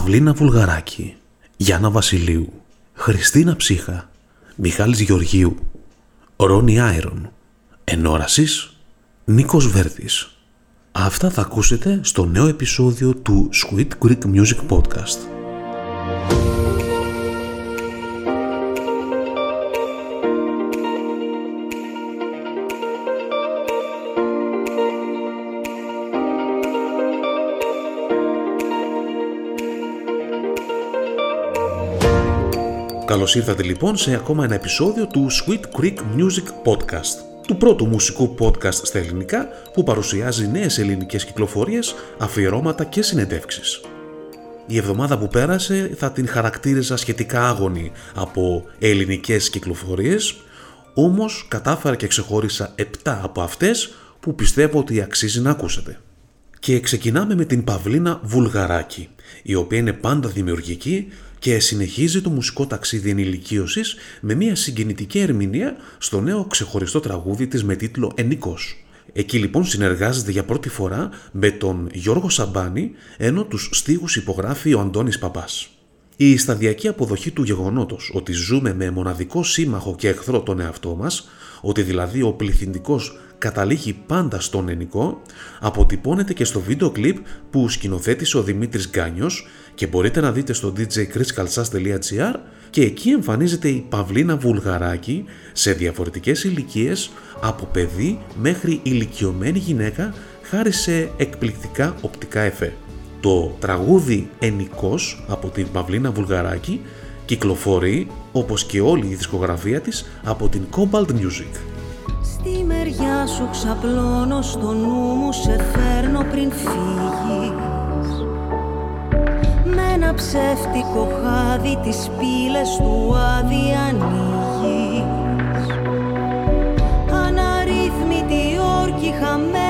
Παυλίνα Βουλγαράκη, Γιάννα Βασιλείου, Χριστίνα Ψύχα, Μιχάλης Γεωργίου, Ρόνι Άιρον, Ενόρασης, Νίκος Βέρτης. Αυτά θα ακούσετε στο νέο επεισόδιο του Sweet Greek Music Podcast. Καλώς ήρθατε λοιπόν σε ακόμα ένα επεισόδιο του Sweet Creek Music Podcast, του πρώτου μουσικού podcast στα ελληνικά που παρουσιάζει νέες ελληνικές κυκλοφορίες, αφιερώματα και συνεντεύξεις. Η εβδομάδα που πέρασε θα την χαρακτήριζα σχετικά άγωνη από ελληνικές κυκλοφορίες, όμως κατάφερα και ξεχώρισα 7 από αυτές που πιστεύω ότι αξίζει να ακούσετε. Και ξεκινάμε με την Παυλίνα Βουλγαράκη, η οποία είναι πάντα δημιουργική και συνεχίζει το μουσικό ταξίδι ενηλικίωσης με μια συγκινητική ερμηνεία στο νέο ξεχωριστό τραγούδι της με τίτλο «Ενικός». Εκεί λοιπόν συνεργάζεται για πρώτη φορά με τον Γιώργο Σαμπάνη, ενώ τους στίχους υπογράφει ο Αντώνης Παπάς. Η σταδιακή αποδοχή του γεγονότος ότι ζούμε με μοναδικό σύμμαχο και εχθρό τον εαυτό μας, ότι δηλαδή ο πληθυντικός καταλήγει πάντα στον ενικό, αποτυπώνεται και στο βίντεο κλιπ που σκηνοθέτησε ο Δημήτρης Γκάνιος και μπορείτε να δείτε στο djchriskalsas.gr και εκεί εμφανίζεται η Παυλίνα Βουλγαράκη σε διαφορετικές ηλικίες από παιδί μέχρι ηλικιωμένη γυναίκα χάρη σε εκπληκτικά οπτικά εφέ. Το τραγούδι «Ενικός» από την Παυλίνα Βουλγαράκη κυκλοφορεί όπως και όλη η δισκογραφία της από την Cobalt Music. Στη μεριά σου ξαπλώνω στο νου μου σε φέρνω πριν φύγεις. Με ένα ψεύτικο χάδι τις πύλες του άδει ανοίγεις. Αναρρύθμιτη όρκη χαμένη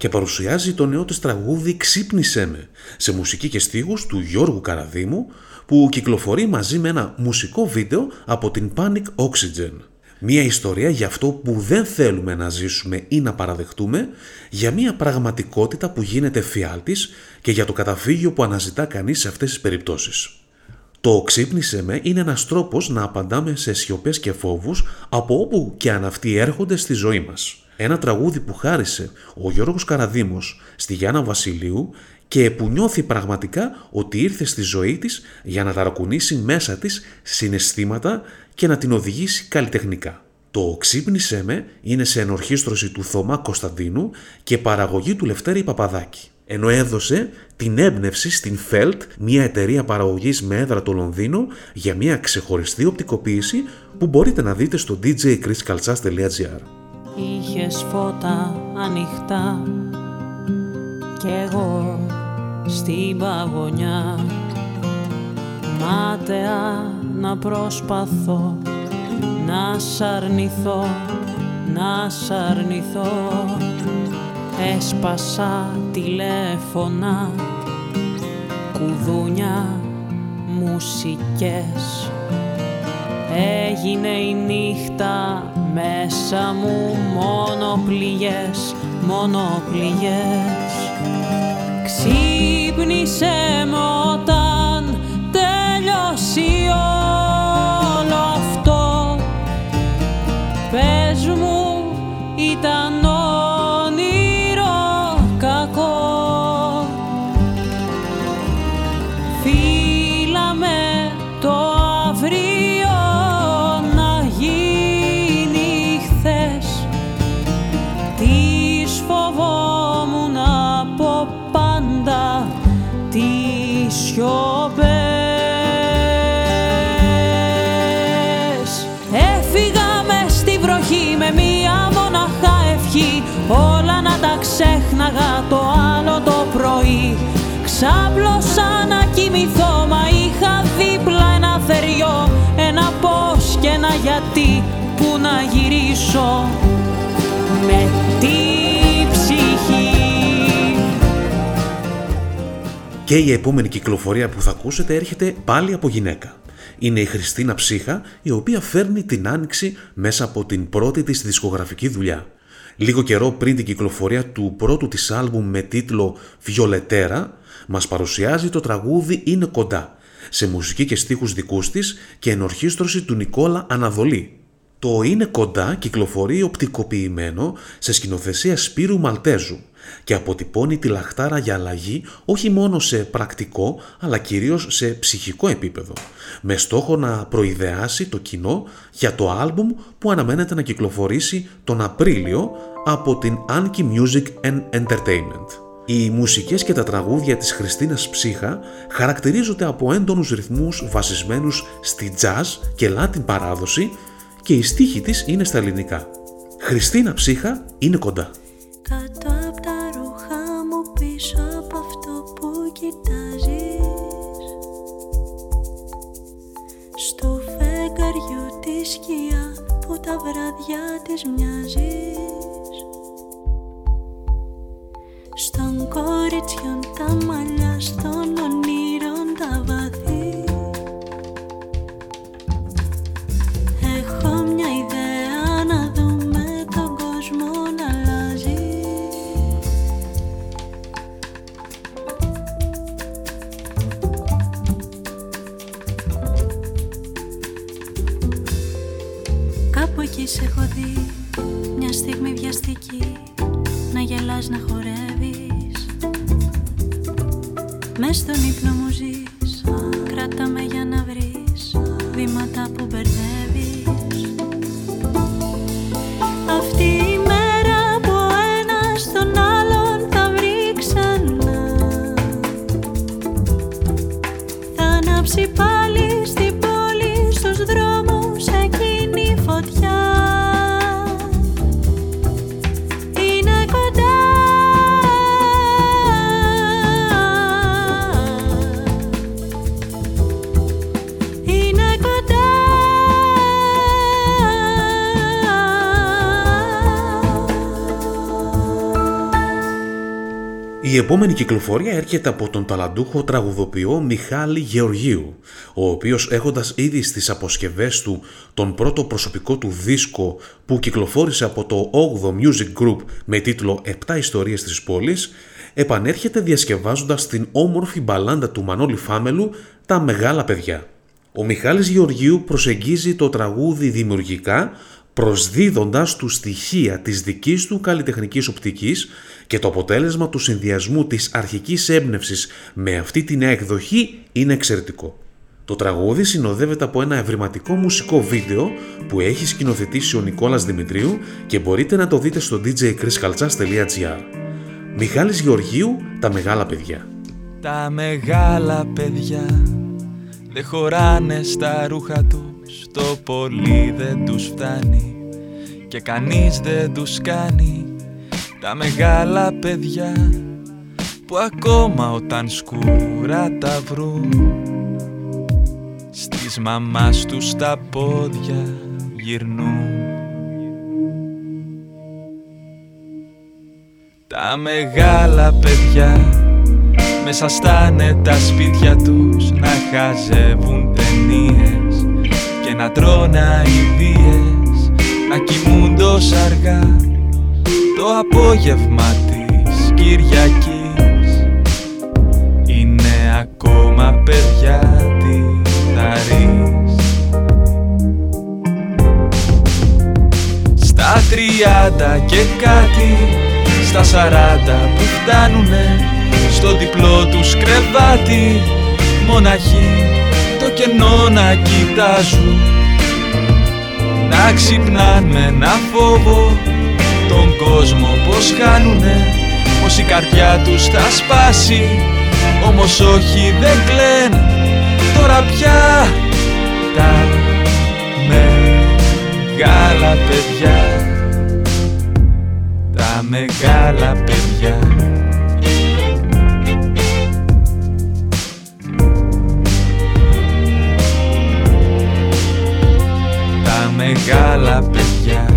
και παρουσιάζει το νέο της τραγούδι «Ξύπνησέ με» σε μουσική και στίχους του Γιώργου Καραδίμου που κυκλοφορεί μαζί με ένα μουσικό βίντεο από την Panic Oxygen. Μία ιστορία για αυτό που δεν θέλουμε να ζήσουμε ή να παραδεχτούμε, για μία πραγματικότητα που γίνεται φιάλτης και για το καταφύγιο που αναζητά κανείς σε αυτές τις περιπτώσεις. Το «ξύπνησε με» είναι ένας τρόπος να απαντάμε σε σιωπές και φόβους από όπου και αν αυτοί έρχονται στη ζωή μας. Ένα τραγούδι που χάρισε ο Γιώργος Καραδίμος στη Γιάννα Βασιλείου και που νιώθει πραγματικά ότι ήρθε στη ζωή της για να ταρακουνήσει μέσα της συναισθήματα και να την οδηγήσει καλλιτεχνικά. Το «Ξύπνησε με» είναι σε ενορχίστρωση του Θωμά Κωνσταντίνου και παραγωγή του Λευτέρη Παπαδάκη ενώ έδωσε την έμπνευση στην Felt, μια εταιρεία παραγωγής με έδρα το Λονδίνο, για μια ξεχωριστή οπτικοποίηση που μπορείτε να δείτε στο djchriskaltsas.gr. Είχες φώτα ανοιχτά κι εγώ στην παγωνιά. Μάταια να προσπαθώ να σ' αρνηθώ, να σ' αρνηθώ. Έσπασα τηλέφωνα, κουδούνια, μουσικές. Έγινε η νύχτα μέσα μου μόνο πληγές, μόνο πληγές. Ξύπνησε με όταν ξέχναγα το άλλο το πρωί Ξάπλωσα να κοιμηθώ μα είχα δίπλα ένα θεριό Ένα πώς και ένα γιατί που να γυρίσω Με τι Και η επόμενη κυκλοφορία που θα ακούσετε έρχεται πάλι από γυναίκα. Είναι η Χριστίνα Ψύχα, η οποία φέρνει την άνοιξη μέσα από την πρώτη της δισκογραφική δουλειά. Λίγο καιρό πριν την κυκλοφορία του πρώτου της άλμπουμ με τίτλο «Βιολετέρα», μας παρουσιάζει το τραγούδι «Είναι κοντά», σε μουσική και στίχους δικούς της και ενορχίστρωση του Νικόλα Αναδολή. Το «Είναι κοντά» κυκλοφορεί οπτικοποιημένο σε σκηνοθεσία Σπύρου Μαλτέζου και αποτυπώνει τη λαχτάρα για αλλαγή όχι μόνο σε πρακτικό αλλά κυρίως σε ψυχικό επίπεδο με στόχο να προειδεάσει το κοινό για το άλμπουμ που αναμένεται να κυκλοφορήσει τον Απρίλιο από την Anki Music and Entertainment. Οι μουσικές και τα τραγούδια της Χριστίνας Ψύχα χαρακτηρίζονται από έντονους ρυθμούς βασισμένους στη jazz και latin παράδοση και η στίχη της είναι στα ελληνικά. Χριστίνα Ψύχα είναι κοντά. Επόμενη κυκλοφορία έρχεται από τον ταλαντούχο τραγουδοποιό Μιχάλη Γεωργίου, ο οποίος έχοντας ήδη στις αποσκευές του τον πρώτο προσωπικό του δίσκο που κυκλοφόρησε από το 8ο Music Group με τίτλο «7 ιστορίες της πόλης», επανέρχεται διασκευάζοντας την όμορφη μπαλάντα του Μανώλη Φάμελου «Τα μεγάλα παιδιά». Ο Μιχάλης Γεωργίου προσεγγίζει το τραγούδι δημιουργικά προσδίδοντας του στοιχεία της δικής του καλλιτεχνικής οπτικής και το αποτέλεσμα του συνδυασμού της αρχικής έμπνευσης με αυτή την εκδοχή είναι εξαιρετικό. Το τραγούδι συνοδεύεται από ένα ευρηματικό μουσικό βίντεο που έχει σκηνοθετήσει ο Νικόλας Δημητρίου και μπορείτε να το δείτε στο djchriskaltsas.gr. Μιχάλης Γεωργίου, τα μεγάλα παιδιά. Τα μεγάλα παιδιά δεν χωράνε στα ρούχα τους Το πολύ δεν τους φτάνει Και κανείς δεν τους κάνει. Τα μεγάλα παιδιά Που ακόμα όταν σκούρα τα βρουν. Στις μαμάς τους τα πόδια γυρνούν. Τα μεγάλα παιδιά μέσα στάνε τα σπίτια τους να χαζεύουν ταινίες και να τρώνε αηδίες να κοιμούνται ως αργά το απόγευμα της Κυριακής. Είναι ακόμα παιδιά τυθαρής Στα τριάντα και κάτι στα σαράντα που φτάνουνε στο διπλό τους κρεβάτι μοναχοί. το κενό να κοιτάζουν να ξυπνάν με ένα φόβο τον κόσμο πως χάνουνε πως η καρδιά τους θα σπάσει. Όμως όχι δεν κλαίνε τώρα πια Τα μεγάλα παιδιά. Τα μεγάλα παιδιά μεγάλα παιδιά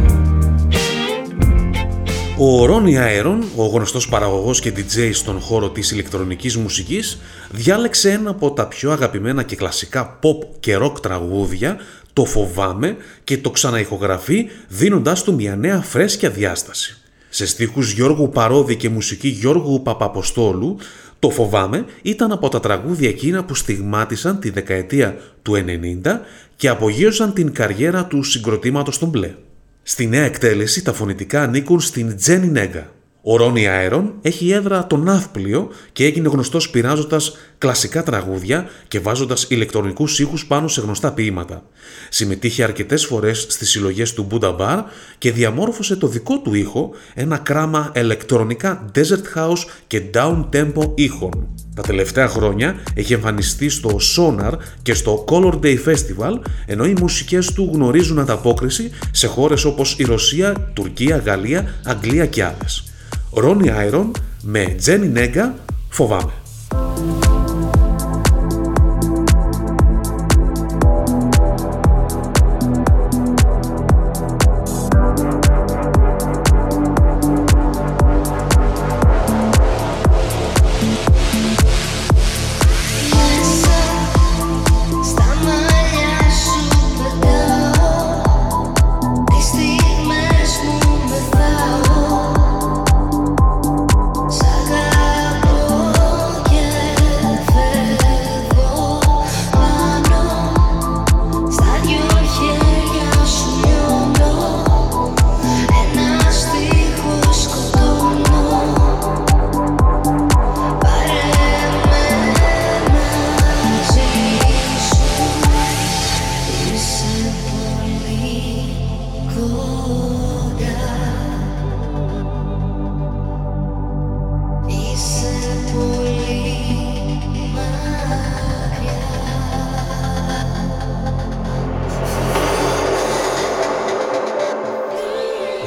Ο Ρόνι Άιρον, ο γνωστός παραγωγός και DJ στον χώρο της ηλεκτρονικής μουσικής, διάλεξε ένα από τα πιο αγαπημένα και κλασικά pop και rock τραγούδια, το φοβάμαι και το ξαναηχογραφεί δίνοντάς του μια νέα φρέσκια διάσταση. Σε στίχους Γιώργου Παρόδη και μουσική Γιώργου Παπαποστόλου, το φοβάμαι ήταν από τα τραγούδια εκείνα που στιγμάτισαν τη δεκαετία του 90 και απογείωσαν την καριέρα του συγκροτήματος των μπλε. Στη νέα εκτέλεση τα φωνητικά ανήκουν στην Τζένι Νέγκα. Ο Ρόνι Άιρον έχει έδρα το Ναύπλιο και έγινε γνωστός πειράζοντας κλασικά τραγούδια και βάζοντας ηλεκτρονικούς ήχους πάνω σε γνωστά ποίηματα. Συμμετείχε αρκετές φορές στις συλλογές του Buddha Bar και διαμόρφωσε το δικό του ήχο, ένα κράμα ηλεκτρονικά desert house και down tempo ήχων. Τα τελευταία χρόνια έχει εμφανιστεί στο Sonar και στο Color Day Festival, ενώ οι μουσικές του γνωρίζουν ανταπόκριση σε χώρες όπως η Ρωσία, Τουρκία, Γαλλία, Αγγλία και άλλες. Ρόνι Άιρον με Τζένι Νέγκα «Φοβάμαι».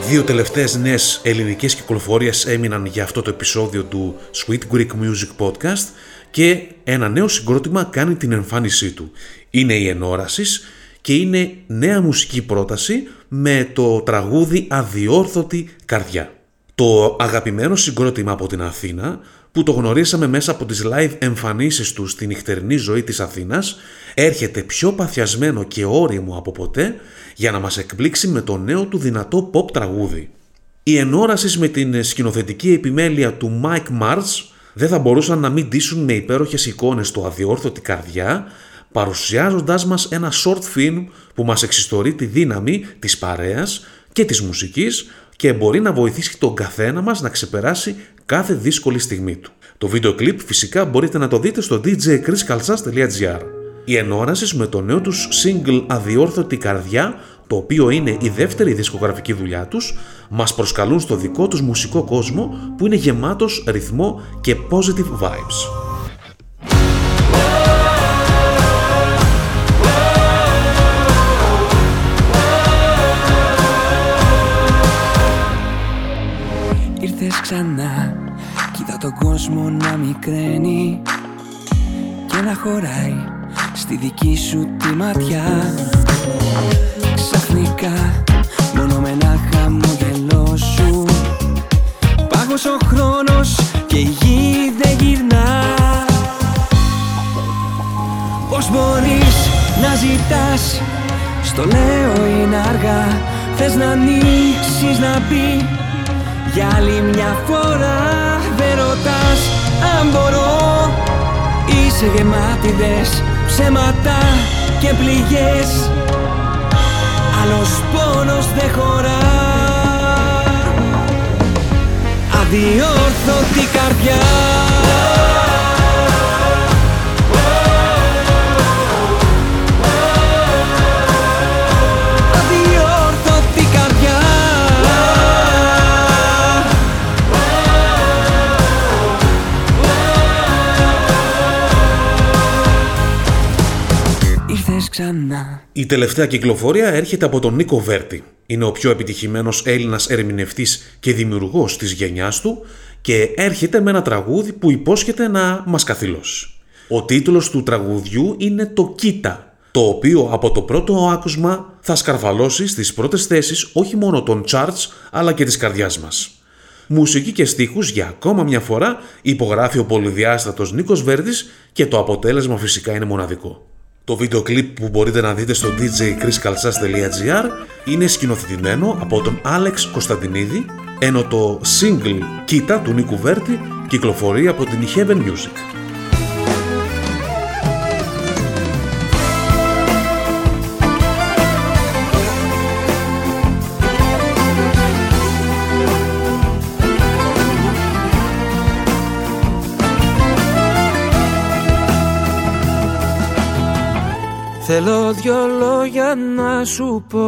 Δύο τελευταίες νέες ελληνικές κυκλοφορίες έμειναν για αυτό το επεισόδιο του Sweet Greek Music Podcast και ένα νέο συγκρότημα κάνει την εμφάνισή του. Είναι η Ενόρασης και είναι νέα μουσική πρόταση με το τραγούδι «Αδιόρθωτη καρδιά». Το αγαπημένο συγκρότημα από την Αθήνα που το γνωρίσαμε μέσα από τις live εμφανίσεις του στη νυχτερινή ζωή της Αθήνας έρχεται πιο παθιασμένο και όριμο από ποτέ για να μας εκπλήξει με το νέο του δυνατό pop τραγούδι. Οι ενόρασεις με την σκηνοθετική επιμέλεια του Mike Mars δεν θα μπορούσαν να μην ντύσουν με υπέροχες εικόνες το αδιόρθωτη καρδιά παρουσιάζοντάς μας ένα short film που μας εξιστορεί τη δύναμη της παρέας και της μουσικής και μπορεί να βοηθήσει τον καθένα μας να ξεπεράσει κάθε δύσκολη στιγμή του. Το βίντεο κλιπ φυσικά μπορείτε να το δείτε στο djchriskalsas.gr. Η ενόρασης με το νέο τους single «Αδιόρθωτη καρδιά» το οποίο είναι η δεύτερη δισκογραφική δουλειά τους, μας προσκαλούν στο δικό τους μουσικό κόσμο που είναι γεμάτος ρυθμό και positive vibes. Ήρθες ξανά Κοίτα τον κόσμο να μικραίνει Και να χωράει Στη δική σου τη ματιά. Ξαφνικά Μόνο με ένα χαμόγελό σου. Πάγωσε ο χρόνος Και η γη δεν γυρνά. Πώς μπορείς να ζητάς Στο λέω είναι αργά. Θες να ανοίξεις να πει Για άλλη μια φορά δεν ρωτάς αν μπορώ. Είσαι γεμάτιδες, ψέματα και πληγές. Άλλος πόνος δεν χωρά. Αδιόρθωτη καρδιά Η τελευταία κυκλοφορία έρχεται από τον Νίκο Βέρτη. Είναι ο πιο επιτυχημένος Έλληνας ερμηνευτής και δημιουργός της γενιάς του και έρχεται με ένα τραγούδι που υπόσχεται να μας καθυλώσει. Ο τίτλος του τραγουδιού είναι το «Κοίτα», το οποίο από το πρώτο άκουσμα θα σκαρβαλώσει στις πρώτες θέσεις όχι μόνο των charts αλλά και της καρδιάς μας. Μουσική και στίχους για ακόμα μια φορά υπογράφει ο πολυδιάστατος Νίκος Βέρτης και το αποτέλεσμα φυσικά είναι μοναδικό. Το βίντεο κλιπ που μπορείτε να δείτε στο djchriskalsas.gr είναι σκηνοθετημένο από τον Άλεξ Κωνσταντινίδη, ενώ το single «Κοίτα» του Νίκου Βέρτη κυκλοφορεί από την Heaven Music. Θέλω δυο λόγια να σου πω.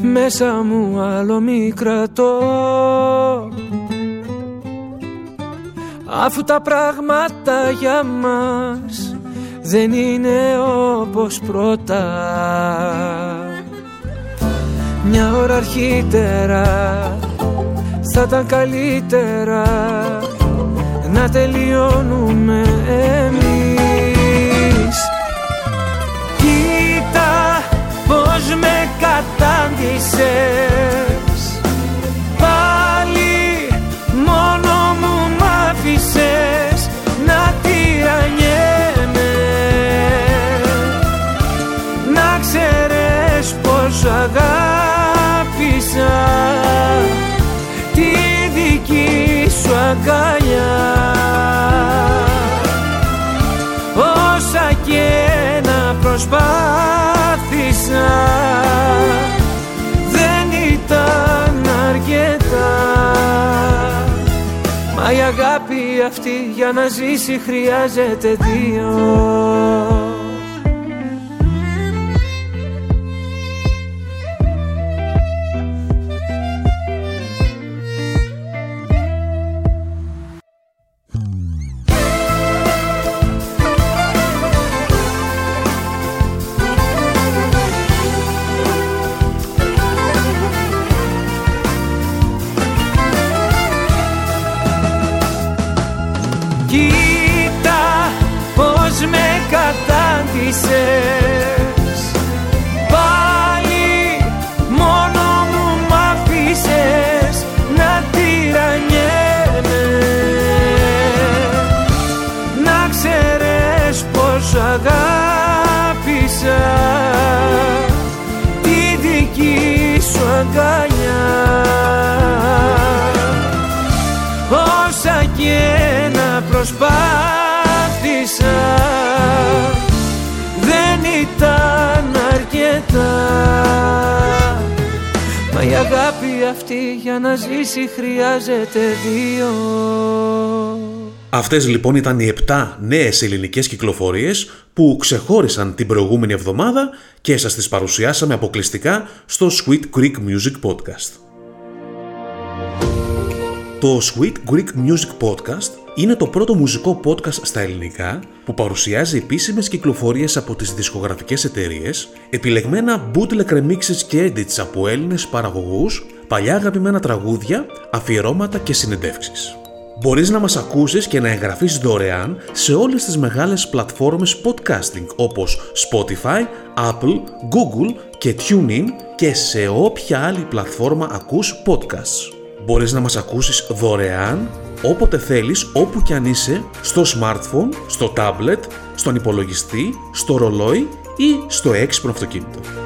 Μέσα μου άλλο μη κρατώ Αφού τα πράγματα για μας δεν είναι όπως πρώτα. Μια ώρα αρχίτερα θα ήταν καλύτερα να τελειώνουμε εμείς Κοίτα πως με κατάντησες. Πάλι μόνο μου μ' άφησες να τυραννιέμαι. Να ξέρεις πως αγάπησα. Τη δική σου αγκαλιά. Όσα και να προσπάθησα δεν ήταν αρκετά. Μα η αγάπη αυτή για να ζήσει χρειάζεται δύο αρκετά Μα η αγάπη αυτή για να ζήσει χρειάζεται δύο Αυτές λοιπόν ήταν οι 7 νέες ελληνικές κυκλοφορίες που ξεχώρισαν την προηγούμενη εβδομάδα και σας τις παρουσιάσαμε αποκλειστικά στο Sweet Greek Music Podcast. Το Sweet Greek Music Podcast είναι το πρώτο μουσικό podcast στα ελληνικά που παρουσιάζει επίσημες κυκλοφορίες από τις δισκογραφικές εταιρείες, επιλεγμένα bootleg remixes και edits από Έλληνες παραγωγούς, παλιά αγαπημένα τραγούδια, αφιερώματα και συνεντεύξεις. Μπορείς να μας ακούσεις και να εγγραφείς δωρεάν σε όλες τις μεγάλες πλατφόρμες podcasting όπως Spotify, Apple, Google και TuneIn και σε όποια άλλη πλατφόρμα ακούς podcasts. Μπορείς να μας ακούσεις δωρεάν όποτε θέλεις, όπου κι αν είσαι, στο smartphone, στο tablet, στον υπολογιστή, στο ρολόι ή στο έξυπνο αυτοκίνητο.